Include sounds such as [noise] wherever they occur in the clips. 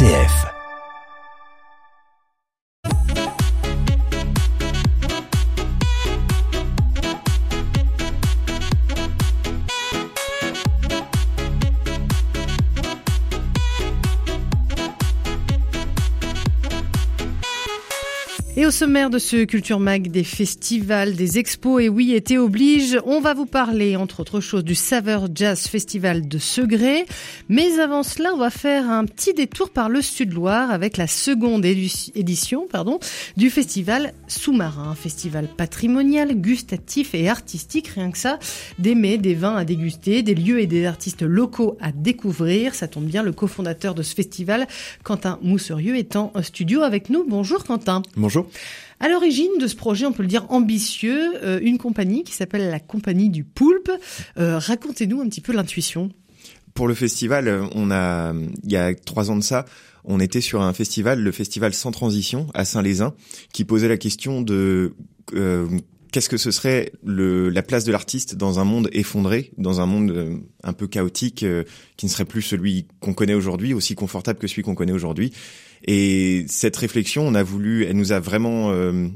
RCF. Au sommaire de ce Culture Mag, des festivals, des expos, et oui, été oblige, on va vous parler, entre autres choses, du Saveur Jazz Festival de Segré. Mais avant cela, on va faire un petit détour par le Sud-Loire avec la seconde édition pardon, du festival Sous-Marin, festival patrimonial, gustatif et artistique, rien que ça. Des mets, des vins à déguster, des lieux et des artistes locaux à découvrir. Ça tombe bien, le cofondateur de ce festival, Quentin Mousserieux, est en studio avec nous. Bonjour Quentin. Bonjour. À l'origine de ce projet, on peut le dire ambitieux, euh, une compagnie qui s'appelle la Compagnie du Poulpe. Euh, racontez-nous un petit peu l'intuition. Pour le festival, on a, il y a trois ans de ça, on était sur un festival, le festival Sans Transition à Saint-Lézin, qui posait la question de euh, qu'est-ce que ce serait le, la place de l'artiste dans un monde effondré, dans un monde un peu chaotique, qui ne serait plus celui qu'on connaît aujourd'hui, aussi confortable que celui qu'on connaît aujourd'hui? Et cette réflexion, on a voulu, elle nous a vraiment euh,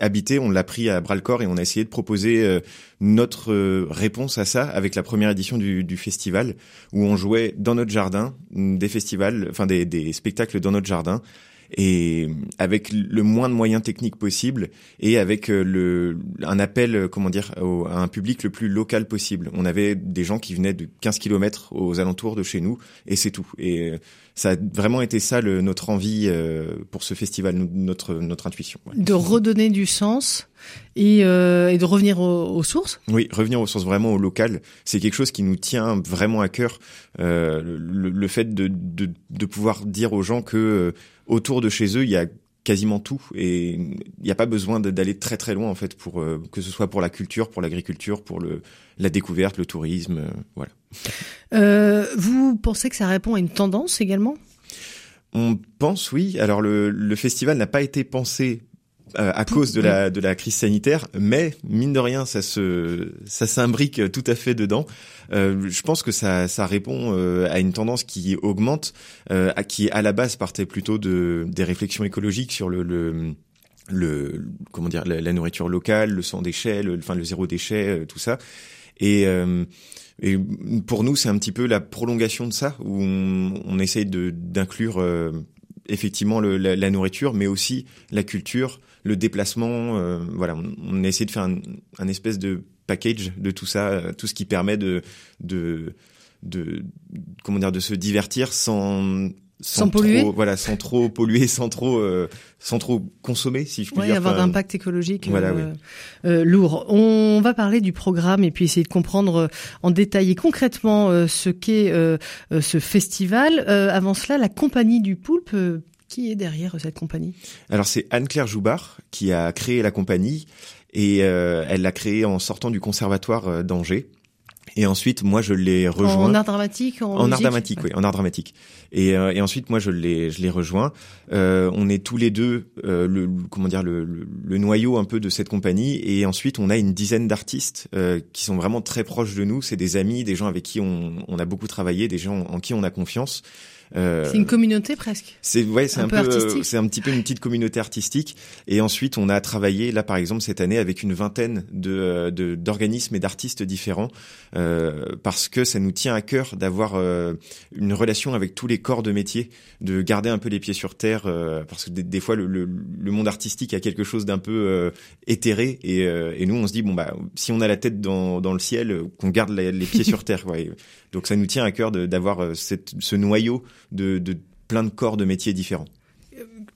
habité, on l'a pris à bras le corps et on a essayé de proposer euh, notre euh, réponse à ça avec la première édition du, du, festival où on jouait dans notre jardin des festivals, enfin des, des spectacles dans notre jardin et avec le moins de moyens techniques possible et avec euh, le un appel euh, comment dire à un public le plus local possible. On avait des gens qui venaient de 15 kilomètres aux alentours de chez nous et c'est tout. Et euh, ça a vraiment été ça le, notre envie pour ce festival, notre notre intuition. De redonner du sens et, euh, et de revenir aux, aux, sources? Oui, revenir aux sources, vraiment au local. C'est quelque chose qui nous tient vraiment à cœur. Euh, le, le, fait de, de, de, pouvoir dire aux gens que autour de chez eux, il y a quasiment tout et il n'y a pas besoin d'aller très très loin en fait pour euh, que ce soit pour la culture, pour l'agriculture, pour le la découverte, le tourisme, euh, voilà. Euh, vous pensez que ça répond à une tendance également? On pense oui. Alors le, le festival n'a pas été pensé à cause de la de la crise sanitaire, mais mine de rien, ça se ça s'imbrique tout à fait dedans. Euh, je pense que ça ça répond euh, à une tendance qui augmente, euh, à, qui à la base partait plutôt de des réflexions écologiques sur le, le le comment dire la, nourriture locale, le sans déchet, le, enfin le zéro déchet, tout ça. Et et pour nous, c'est un petit peu la prolongation de ça, où on, on essaye de d'inclure effectivement le, la, la, nourriture, mais aussi la culture, le déplacement. Euh, voilà, on, on, a de faire un, un, espèce de package de tout ça, euh, tout ce qui permet de, de, de comment dire, de se divertir sans sans, sans polluer trop, voilà sans trop polluer sans trop euh, sans trop consommer si je puis ouais, dire avoir d'impact écologique voilà, euh, oui. euh, lourd. On va parler du programme et puis essayer de comprendre euh, en détail et concrètement euh, ce qu'est euh, ce festival. Avant cela la compagnie du poulpe qui est derrière cette compagnie? Alors c'est Anne-Claire Joubard qui a créé la compagnie et elle l'a créée en sortant du conservatoire d'Angers et ensuite, moi, je l'ai rejoint. En art dramatique, en, en art dramatique, oui, en art dramatique. Et, euh, et ensuite, moi, je l'ai, je l'ai rejoint. Euh, on est tous les deux, euh, le, comment dire, le, le, le, noyau un peu de cette compagnie. Et ensuite, on a une dizaine d'artistes euh, qui sont vraiment très proches de nous. C'est des amis, des gens avec qui on, on a beaucoup travaillé, des gens en qui on a confiance. Euh, c'est une communauté presque. C'est ouais, c'est un, un, peu, peu c'est un petit peu une petite communauté artistique. Et ensuite, on a travaillé là, par exemple, cette année avec une vingtaine de, de d'organismes et d'artistes différents, euh, parce que ça nous tient à cœur d'avoir euh, une relation avec tous les corps de métier, de garder un peu les pieds sur terre, euh, parce que des, des fois le, le, le, monde artistique a quelque chose d'un peu euh, éthéré, et, et, nous on se dit bon bah si on a la tête dans, dans le ciel, qu'on garde les, les pieds sur [laughs] terre. Ouais. Donc ça nous tient à cœur d'avoir ce noyau de, de plein de corps de métiers différents.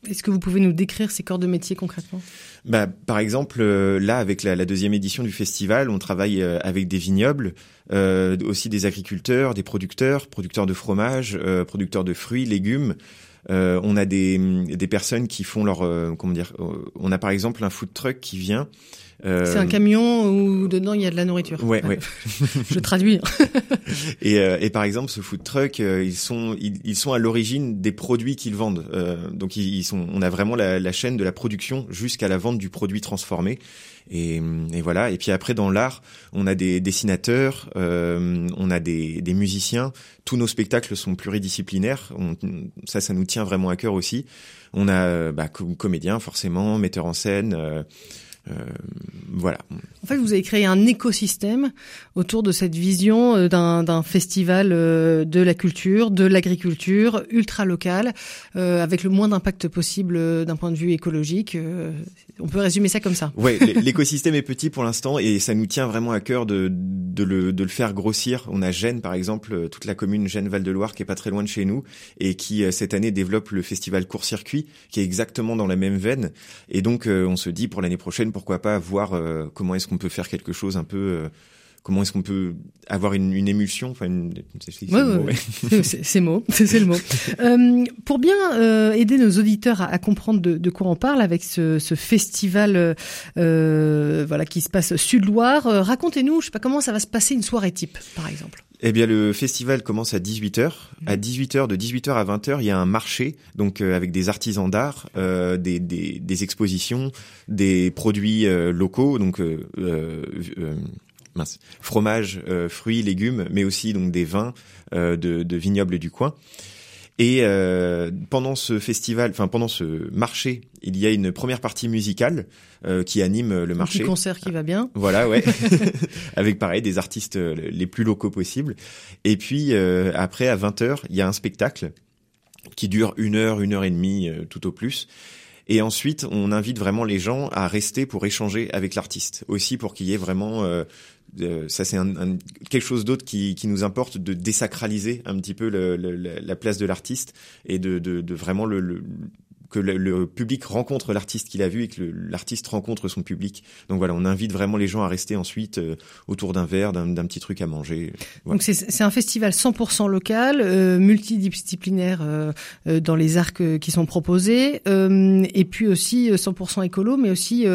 Est-ce que vous pouvez nous décrire ces corps de métier concrètement? Bah, Par exemple, euh, là, avec la, la, deuxième édition du festival, on travaille euh, avec des vignobles, euh, aussi des agriculteurs, des producteurs, producteurs de fromage, euh, producteurs de fruits, légumes. Euh, on a des, des personnes qui font leur... comment dire On a par exemple un food truck qui vient Euh, c'est un camion où dedans il y a de la nourriture. Ouais, ouais. [laughs] Je traduis. [laughs] et, euh, et par exemple, ce food truck, euh, ils sont ils, sont à l'origine des produits qu'ils vendent. donc ils, sont, on a vraiment la, la chaîne de la production jusqu'à la vente du produit transformé. Et, et, voilà. Et puis après, dans l'art, on a des dessinateurs, euh, on a des, des, musiciens. Tous nos spectacles sont pluridisciplinaires. Ça, ça nous tient vraiment à cœur aussi. On a bah, comédiens, forcément, metteurs en scène. Euh, voilà. En fait, vous avez créé un écosystème autour de cette vision euh, d'un festival euh, de la culture, de l'agriculture, ultra local, avec le moins d'impact possible d'un point de vue écologique. on peut résumer ça comme ça. Oui, [laughs] l'écosystème est petit pour l'instant et ça nous tient vraiment à cœur de, de, le, de le faire grossir. On a Gênes, par exemple, toute la commune Gênes-Val-de-Loire qui est pas très loin de chez nous et qui cette année développe le festival Court-Circuit qui est exactement dans la même veine. Et donc, on se dit pour l'année prochaine, pourquoi pas voir euh, comment est-ce qu'on peut faire quelque chose un peu euh, comment est-ce qu'on peut avoir une, une émulsion enfin c'est mot [laughs] c'est le mot. Euh, pour bien aider nos auditeurs à, comprendre de, de, quoi on parle avec ce, ce festival voilà qui se passe Sud-Loire racontez-nous je sais pas comment ça va se passer une soirée type par exemple? Eh bien, le festival commence à 18h. À 18h, de 18h à 20h, il y a un marché, donc euh, avec des artisans d'art, euh, des, des, des, expositions, des produits euh, locaux, donc euh, mince, fromage, fruits, légumes, mais aussi donc des vins de, de vignobles du coin. Et euh, pendant ce festival, enfin pendant ce marché, il y a une première partie musicale euh, qui anime le marché. Un concert qui va bien. Voilà, ouais. [laughs] Avec pareil des artistes euh, les plus locaux possibles. Et puis euh, après à 20 h il y a un spectacle qui dure une heure, une heure et demie tout au plus. Et ensuite, on invite vraiment les gens à rester pour échanger avec l'artiste, aussi pour qu'il y ait vraiment euh, ça c'est un, quelque chose d'autre qui, qui, nous importe de désacraliser un petit peu la place de l'artiste et de, de, de vraiment le, que le, public rencontre l'artiste qu'il a vu et que l'artiste rencontre son public. Donc voilà, on invite vraiment les gens à rester ensuite euh, autour d'un verre, d'un petit truc à manger. Donc c'est un festival 100% local, euh, multidisciplinaire euh, euh, dans les arcs qui sont proposés, et puis aussi 100% écolo, mais aussi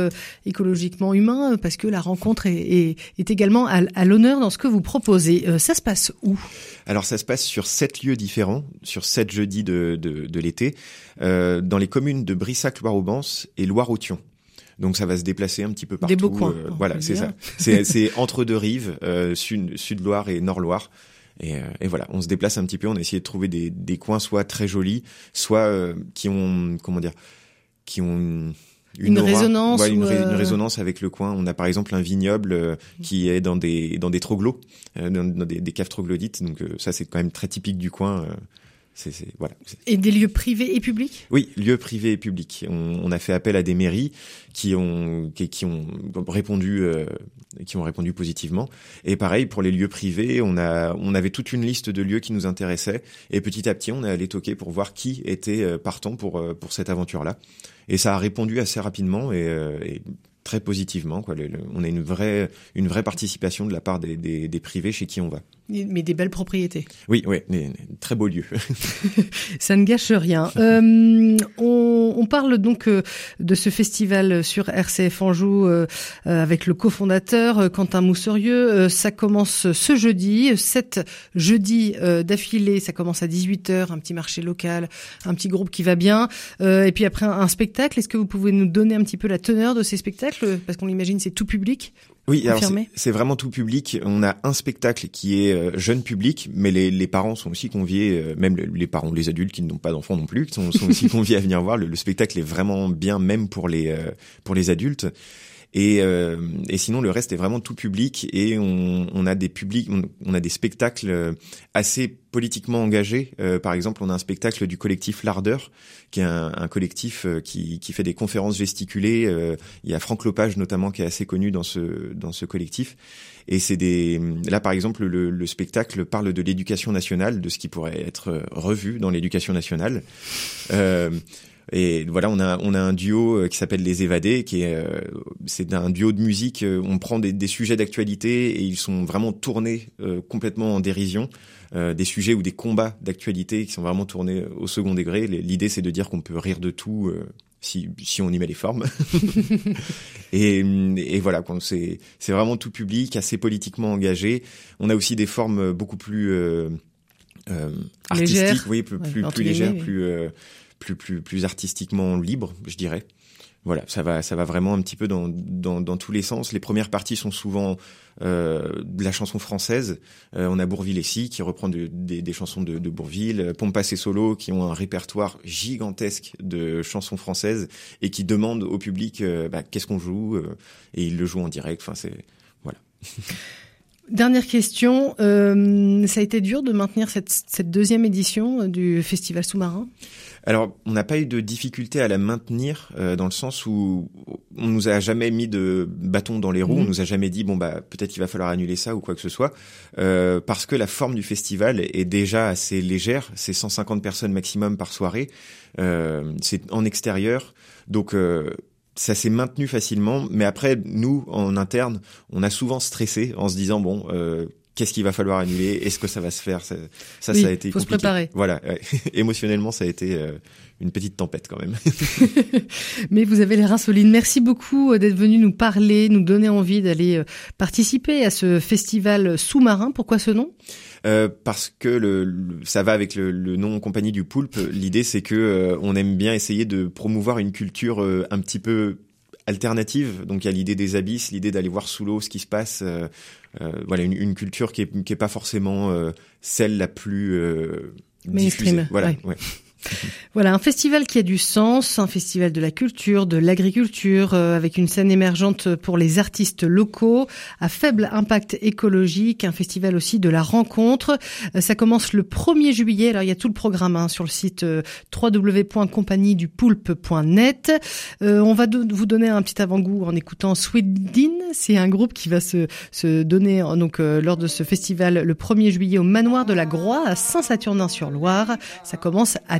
écologiquement humain, parce que la rencontre est, est, est également à, à l'honneur dans ce que vous proposez. ça se passe où? Alors ça se passe sur sept lieux différents, sur sept jeudis de, de, de l'été, dans les communes de Brissac-Loire-Aubance et Loire-Authion. Donc ça va se déplacer un petit peu partout. Des beaux coins. Euh, voilà, c'est ça. C'est entre deux rives, euh, sud, sud Loire et Nord Loire. Et, euh, et, voilà, on se déplace un petit peu. On a essayé de trouver des, des coins soit très jolis, soit qui ont comment dire, qui ont une, une, résonance, ouais, une, résonance avec le coin. On a par exemple un vignoble qui est dans des dans des troglots, dans, dans des, des, caves troglodytes. Donc ça c'est quand même très typique du coin. Voilà. Et des lieux privés et publics? Oui, lieux privés et publics. On, on, a fait appel à des mairies qui ont qui, qui ont répondu euh, qui ont répondu positivement. Et pareil pour les lieux privés, on a on avait toute une liste de lieux qui nous intéressaient et petit à petit on est allé toquer pour voir qui était euh, partant pour euh, pour cette aventure là. Et ça a répondu assez rapidement et, et très positivement. Quoi. on a une vraie, une vraie participation de la part des, des, des, privés chez qui on va. Mais des belles propriétés. Oui, oui, des, très beaux lieux. [laughs] Ça ne gâche rien. [laughs] Euh, on, on, parle donc euh, de ce festival sur RCF Anjou euh, euh, avec le cofondateur Quentin Mousserieux. ça commence ce jeudi, sept jeudis d'affilée. Ça commence à 18h, un petit marché local, un petit groupe qui va bien. et puis après un spectacle. Est-ce que vous pouvez nous donner un petit peu la teneur de ces spectacles? Parce qu'on l'imagine c'est tout public. Oui, c'est vraiment tout public. On a un spectacle qui est euh, jeune public, mais les, les, parents sont aussi conviés, euh, même les parents, les adultes qui n'ont pas d'enfants non plus, sont, sont aussi [laughs] conviés à venir voir. Le, spectacle est vraiment bien, même pour les euh, pour les adultes. Et, euh, et sinon, le reste est vraiment tout public et on, on a des publics, on, a des spectacles euh, assez politiquement engagés. Euh, par exemple, on a un spectacle du collectif L'Ardeur, qui est un, un collectif qui, qui, fait des conférences gesticulées. il y a Franck Lopage notamment qui est assez connu dans ce dans ce collectif. Et c'est des là par exemple le, le spectacle parle de l'éducation nationale, de ce qui pourrait être revu dans l'éducation nationale. Euh, et voilà, on a on a un duo euh, qui s'appelle Les Évadés, qui est euh, c'est un duo de musique. Euh, on prend des, des sujets d'actualité et ils sont vraiment tournés complètement en dérision. des sujets ou des combats d'actualité qui sont vraiment tournés au second degré. L'idée, c'est de dire qu'on peut rire de tout si, si on y met les formes. [laughs] et, et voilà, c'est c'est vraiment tout public, assez politiquement engagé. On a aussi des formes beaucoup plus euh, euh, artistiques, oui, plus, plus, plus légères, plus, euh, plus artistiquement libres, je dirais voilà, ça va, ça va vraiment un petit peu dans, tous les sens. Les premières parties sont souvent euh, de la chanson française. Euh, on a Bourville ici qui reprend des, chansons de, de Bourville, Pompas et Solo qui ont un répertoire gigantesque de chansons françaises et qui demandent au public euh, bah, qu'est-ce qu'on joue et ils le jouent en direct. Enfin, c'est voilà. [laughs] Dernière question, ça a été dur de maintenir cette deuxième édition du Festival sous-marin? Alors, on n'a pas eu de difficulté à la maintenir euh, dans le sens où on nous a jamais mis de bâton dans les roues, on mhm. nous a jamais dit bon bah peut-être qu'il va falloir annuler ça ou quoi que ce soit, euh, parce que la forme du festival est déjà assez légère, c'est 150 personnes maximum par soirée, euh, c'est en extérieur, donc ça s'est maintenu facilement, mais après, nous, en interne, on a souvent stressé en se disant, bon, euh, qu'est-ce qu'il va falloir annuler Est-ce que ça va se faire Ça, ça, ça a été faut compliqué. se préparer. Voilà, [laughs] émotionnellement, ça a été euh, une petite tempête quand même. [laughs] [laughs] Mais vous avez les reins solides. Merci beaucoup euh, d'être venu nous parler, nous donner envie d'aller euh, participer à ce festival sous-marin. Pourquoi ce nom? Euh, parce que le, ça va avec le, le, nom compagnie du poulpe. L'idée, c'est que on aime bien essayer de promouvoir une culture un petit peu alternative. Donc il y a l'idée des abysses, l'idée d'aller voir sous l'eau ce qui se passe. Euh, euh, voilà, une, une, culture qui est, qui est pas forcément euh, celle la plus euh. Ouais. Voilà, un festival qui a du sens, un festival de la culture, de l'agriculture, euh, avec une scène émergente pour les artistes locaux, à faible impact écologique, un festival aussi de la rencontre. Euh, ça commence le 1er juillet, alors il y a tout le programme hein, sur le site euh, www.compagniedupoulpe.net. Euh, on va vous donner un petit avant-goût en écoutant Sweden, c'est un groupe qui va se, se donner donc lors de ce festival le 1er juillet au manoir de la Groix à Saint-Saturnin-sur-Loire. Ça commence à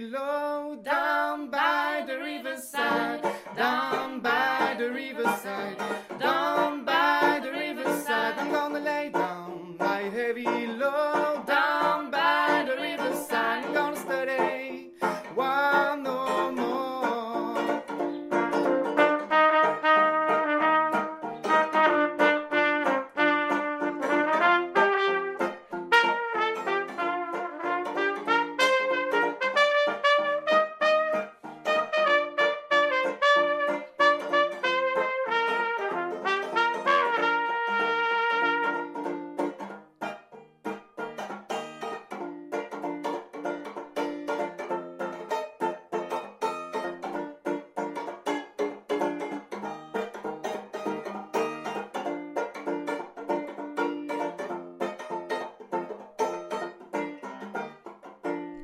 load down by the riverside, down by the riverside, down by the riverside. I'm gonna lay down my heavy load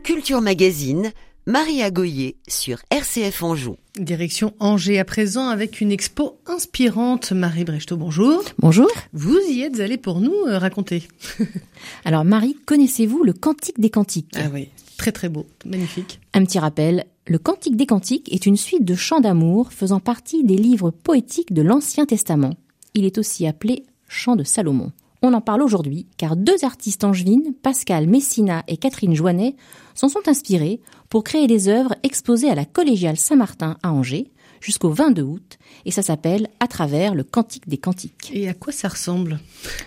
Culture Magazine, Maria Goyer sur RCF Anjou. Direction Angers à présent avec une expo inspirante. Marie Brechtot, bonjour. Bonjour. Vous y êtes allée pour nous euh, raconter. [laughs] Alors Marie, connaissez-vous le Cantique des Cantiques? Ah oui, très très beau, magnifique. Un petit rappel, le Cantique des Cantiques est une suite de chants d'amour faisant partie des livres poétiques de l'Ancien Testament. Il est aussi appelé Chant de Salomon. On en parle aujourd'hui car deux artistes angevines, Pascal Messina et Catherine Joannet, s'en sont inspirés pour créer des œuvres exposées à la collégiale Saint-Martin à Angers jusqu'au 22 août et ça s'appelle À travers le Cantique des Cantiques. Et à quoi ça ressemble?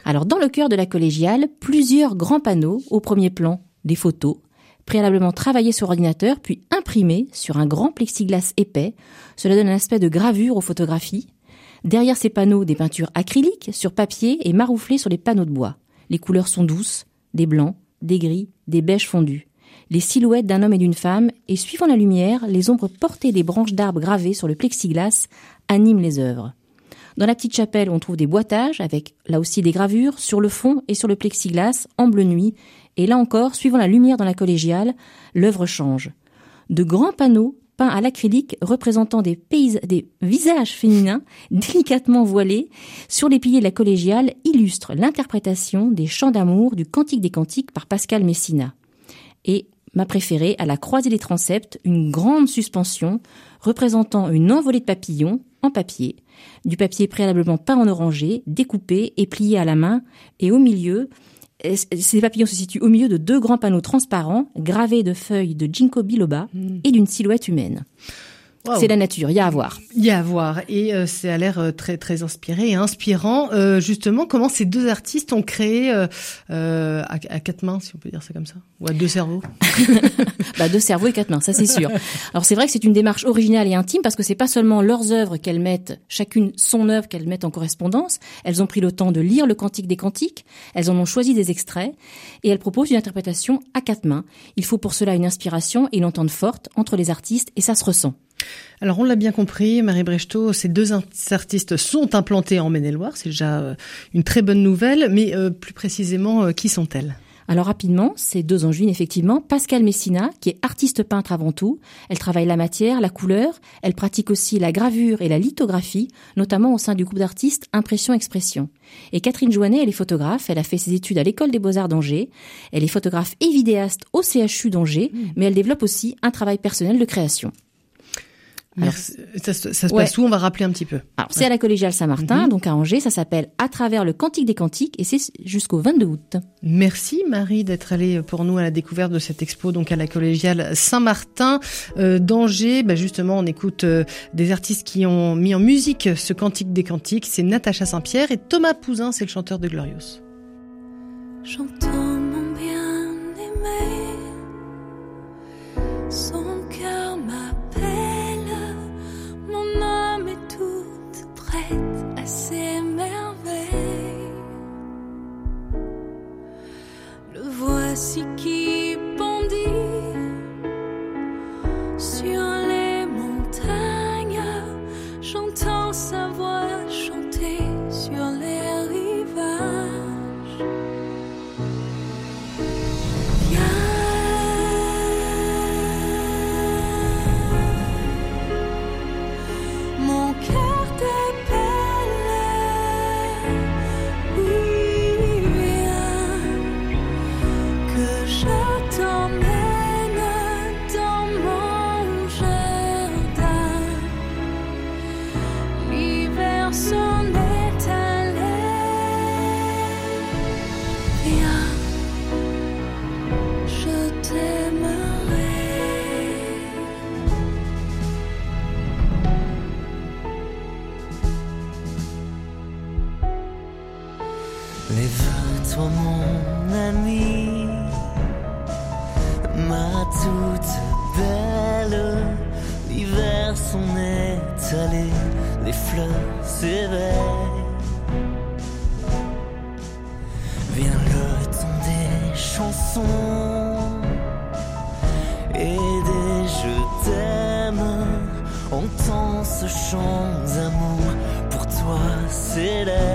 Alors dans le cœur de la collégiale, plusieurs grands panneaux au premier plan, des photos, préalablement travaillées sur ordinateur puis imprimées sur un grand plexiglas épais. Cela donne un aspect de gravure aux photographies Derrière ces panneaux, des peintures acryliques sur papier et marouflées sur les panneaux de bois. Les couleurs sont douces, des blancs, des gris, des beiges fondus. les silhouettes d'un homme et d'une femme, et suivant la lumière, les ombres portées des branches d'arbres gravées sur le plexiglas animent les œuvres. Dans la petite chapelle, on trouve des boîtages avec là aussi des gravures sur le fond et sur le plexiglas en bleu nuit. Et là encore, suivant la lumière dans la collégiale, l'œuvre change. De grands panneaux peints à l'acrylique représentant des, des visages féminins [laughs] délicatement voilés sur les piliers de la collégiale illustrent l'interprétation des chants d'amour du Cantique des Cantiques par Pascal Messina. Et ma préférée, à la croisée des transepts, une grande suspension représentant une envolée de papillons en papier, du papier préalablement peint en orangé, découpé et plié à la main, et au milieu, ces papillons se situent au milieu de deux grands panneaux transparents gravés de feuilles de ginkgo biloba hmm. et d'une silhouette humaine. C'est la nature, il y a à voir. Il y a à voir et euh, c'est à l'air euh, très très inspiré et inspirant. Euh, justement, comment ces deux artistes ont créé à, à, quatre mains, si on peut dire ça comme ça, ou à deux cerveaux [laughs] Bah deux cerveaux et quatre mains, ça c'est sûr. Alors c'est vrai que c'est une démarche originale et intime parce que c'est pas seulement leurs œuvres qu'elles mettent, chacune son œuvre qu'elles mettent en correspondance. Elles ont pris le temps de lire le Cantique des Cantiques, elles en ont choisi des extraits et elles proposent une interprétation à quatre mains. Il faut pour cela une inspiration et une entente forte entre les artistes et ça se ressent. Alors on l'a bien compris, Marie Brechtot, ces deux artistes sont implantés en Maine-et-Loire, c'est déjà euh, une très bonne nouvelle, mais euh, plus précisément, euh, qui sont-elles? Alors rapidement, ces deux angevines, effectivement, Pascal Messina, qui est artiste peintre avant tout, elle travaille la matière, la couleur, elle pratique aussi la gravure et la lithographie, notamment au sein du groupe d'artistes Impression-Expression. Et Catherine Joannet, elle est photographe, elle a fait ses études à l'école des beaux-arts d'Angers, elle est photographe et vidéaste au CHU d'Angers, mmh. mais elle développe aussi un travail personnel de création. Alors, ça, se passe où? On va rappeler un petit peu. Alors, c'est à la collégiale Saint-Martin, mhm. donc à Angers. Ça s'appelle À travers le Cantique des Cantiques et c'est jusqu'au 22 août. Merci Marie d'être allée pour nous à la découverte de cette expo, donc à la collégiale Saint-Martin euh, d'Angers. Bah, justement, on écoute euh, des artistes qui ont mis en musique ce Cantique des Cantiques. C'est Natacha Saint-Pierre et Thomas Pouzin, c'est le chanteur de Glorious. J'entends mon bien voici qui Lève-toi mon ami, ma toute belle. L'hiver s'en est allé, les fleurs s'éveillent. Viens le temps des chansons et des je t'aime. Entends ce chant d'amour pour toi célèbre.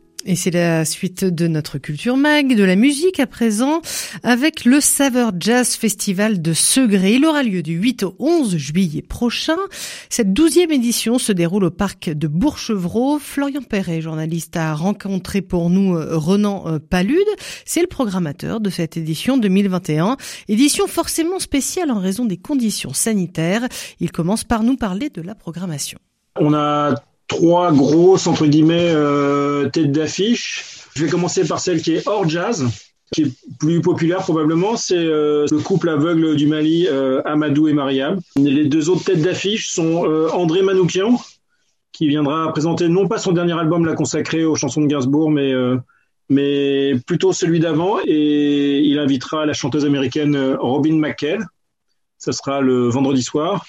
Et c'est la suite de notre culture mag, de la musique à présent, avec le Saveur Jazz Festival de Segré. Il aura lieu du 8 au 11 juillet prochain. Cette douzième édition se déroule au parc de Bourchevreau. Florian Perret, journaliste, a rencontré pour nous euh, Renan euh, Palude. C'est le programmateur de cette édition 2021. Édition forcément spéciale en raison des conditions sanitaires. Il commence par nous parler de la programmation. On a trois grosses entre guillemets euh, têtes d'affiche. Je vais commencer par celle qui est hors jazz, qui est plus populaire probablement. C'est euh, le couple aveugle du Mali, euh, Amadou et Mariam. Les deux autres têtes d'affiche sont André Manoukian, qui viendra présenter non pas son dernier album là consacré aux chansons de Gainsbourg, mais mais plutôt celui d'avant. Et il invitera la chanteuse américaine Robin McKell. Ça sera le vendredi soir.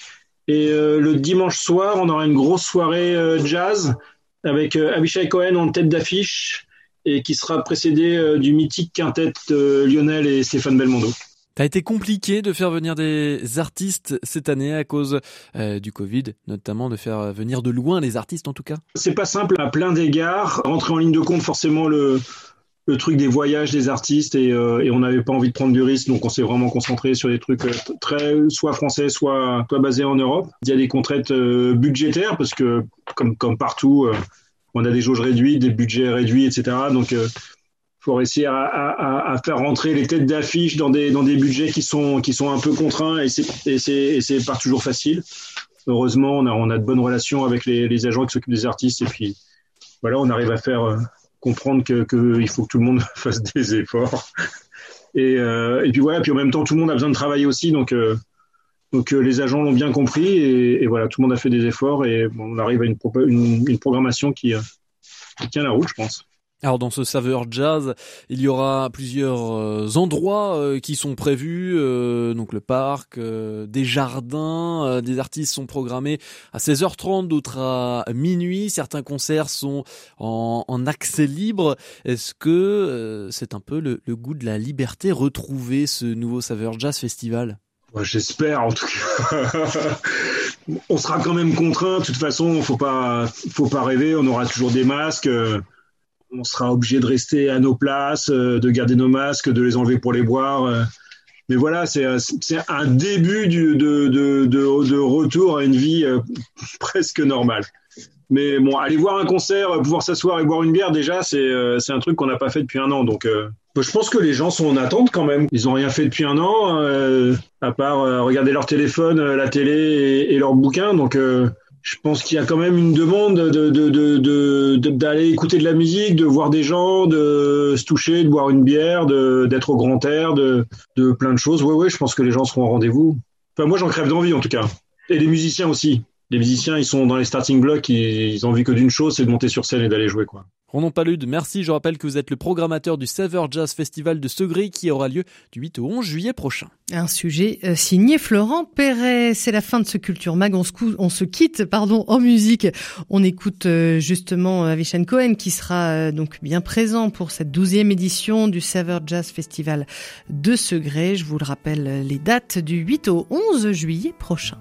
Et euh, le dimanche soir, on aura une grosse soirée euh, jazz avec euh, Abishai Cohen en tête d'affiche et qui sera précédé du mythique quintet Lionel et Stéphane Belmondo. Ça a été compliqué de faire venir des artistes cette année à cause du Covid, notamment de faire venir de loin les artistes en tout cas? C'est pas simple à plein d'égards. Rentrer en ligne de compte forcément le, le truc des voyages des artistes et, euh, et on n'avait pas envie de prendre du risque, donc on s'est vraiment concentré sur des trucs euh, très soit français, soit, soit basés en Europe. Il y a des contraintes euh, budgétaires parce que comme, comme partout, on a des jauges réduites, des budgets réduits, etc. Donc il faut réussir à, à, à, faire rentrer les têtes d'affiche dans des, dans des budgets qui sont, qui sont un peu contraints et c'est pas toujours facile. Heureusement, on a, on a de bonnes relations avec les, les agents qui s'occupent des artistes et puis voilà, on arrive à faire comprendre que, que, faut que tout le monde [laughs] fasse des efforts. Et, euh, et puis voilà, puis en même temps, tout le monde a besoin de travailler aussi, donc euh, donc euh, les agents l'ont bien compris et, voilà, tout le monde a fait des efforts et on arrive à une, une, une programmation qui, qui tient la route, je pense. Alors dans ce saveur jazz, il y aura plusieurs euh, endroits euh, qui sont prévus, euh, donc le parc, des jardins, des artistes sont programmés à 16h30, d'autres à minuit, certains concerts sont en, en accès libre. Est-ce que c'est un peu le, le, goût de la liberté retrouver ce nouveau saveur jazz festival? J'espère en tout cas. [laughs] on sera quand même contraint. De toute façon, faut pas, faut pas rêver. On aura toujours des masques on sera obligé de rester à nos places, euh, de garder nos masques, de les enlever pour les boire. Euh. Mais voilà, c'est un début du, de, de, de, retour à une vie euh, [laughs] presque normale. Mais bon, aller voir un concert, pouvoir s'asseoir et boire une bière, déjà, c'est un truc qu'on n'a pas fait depuis un an. Donc, je pense que les gens sont en attente quand même. Ils n'ont rien fait depuis un an, à part regarder leur téléphone, la télé et, et leurs bouquins. Donc, je pense qu'il y a quand même une demande de, d'aller écouter de la musique, de voir des gens, de se toucher, de boire une bière, d'être au grand air, de, plein de choses. Oui, oui, je pense que les gens seront au rendez-vous. Enfin, moi, j'en crève d'envie en tout cas. Et les musiciens aussi. Les musiciens, ils sont dans les starting blocks, ils, ils ont envie que d'une chose, c'est de monter sur scène et d'aller jouer, quoi. Ronan Palude, merci. Je rappelle que vous êtes le programmateur du Sever Jazz Festival de Segré qui aura lieu du 8 au 11 juillet prochain. Un sujet euh, signé Florent Perret. C'est la fin de ce Culture Mag. On se, quitte, pardon, en musique. On écoute euh, justement Avishan Cohen qui sera euh, donc bien présent pour cette douzième édition du Sever Jazz Festival de Segré. Je vous le rappelle, les dates du 8 au 11 juillet prochain.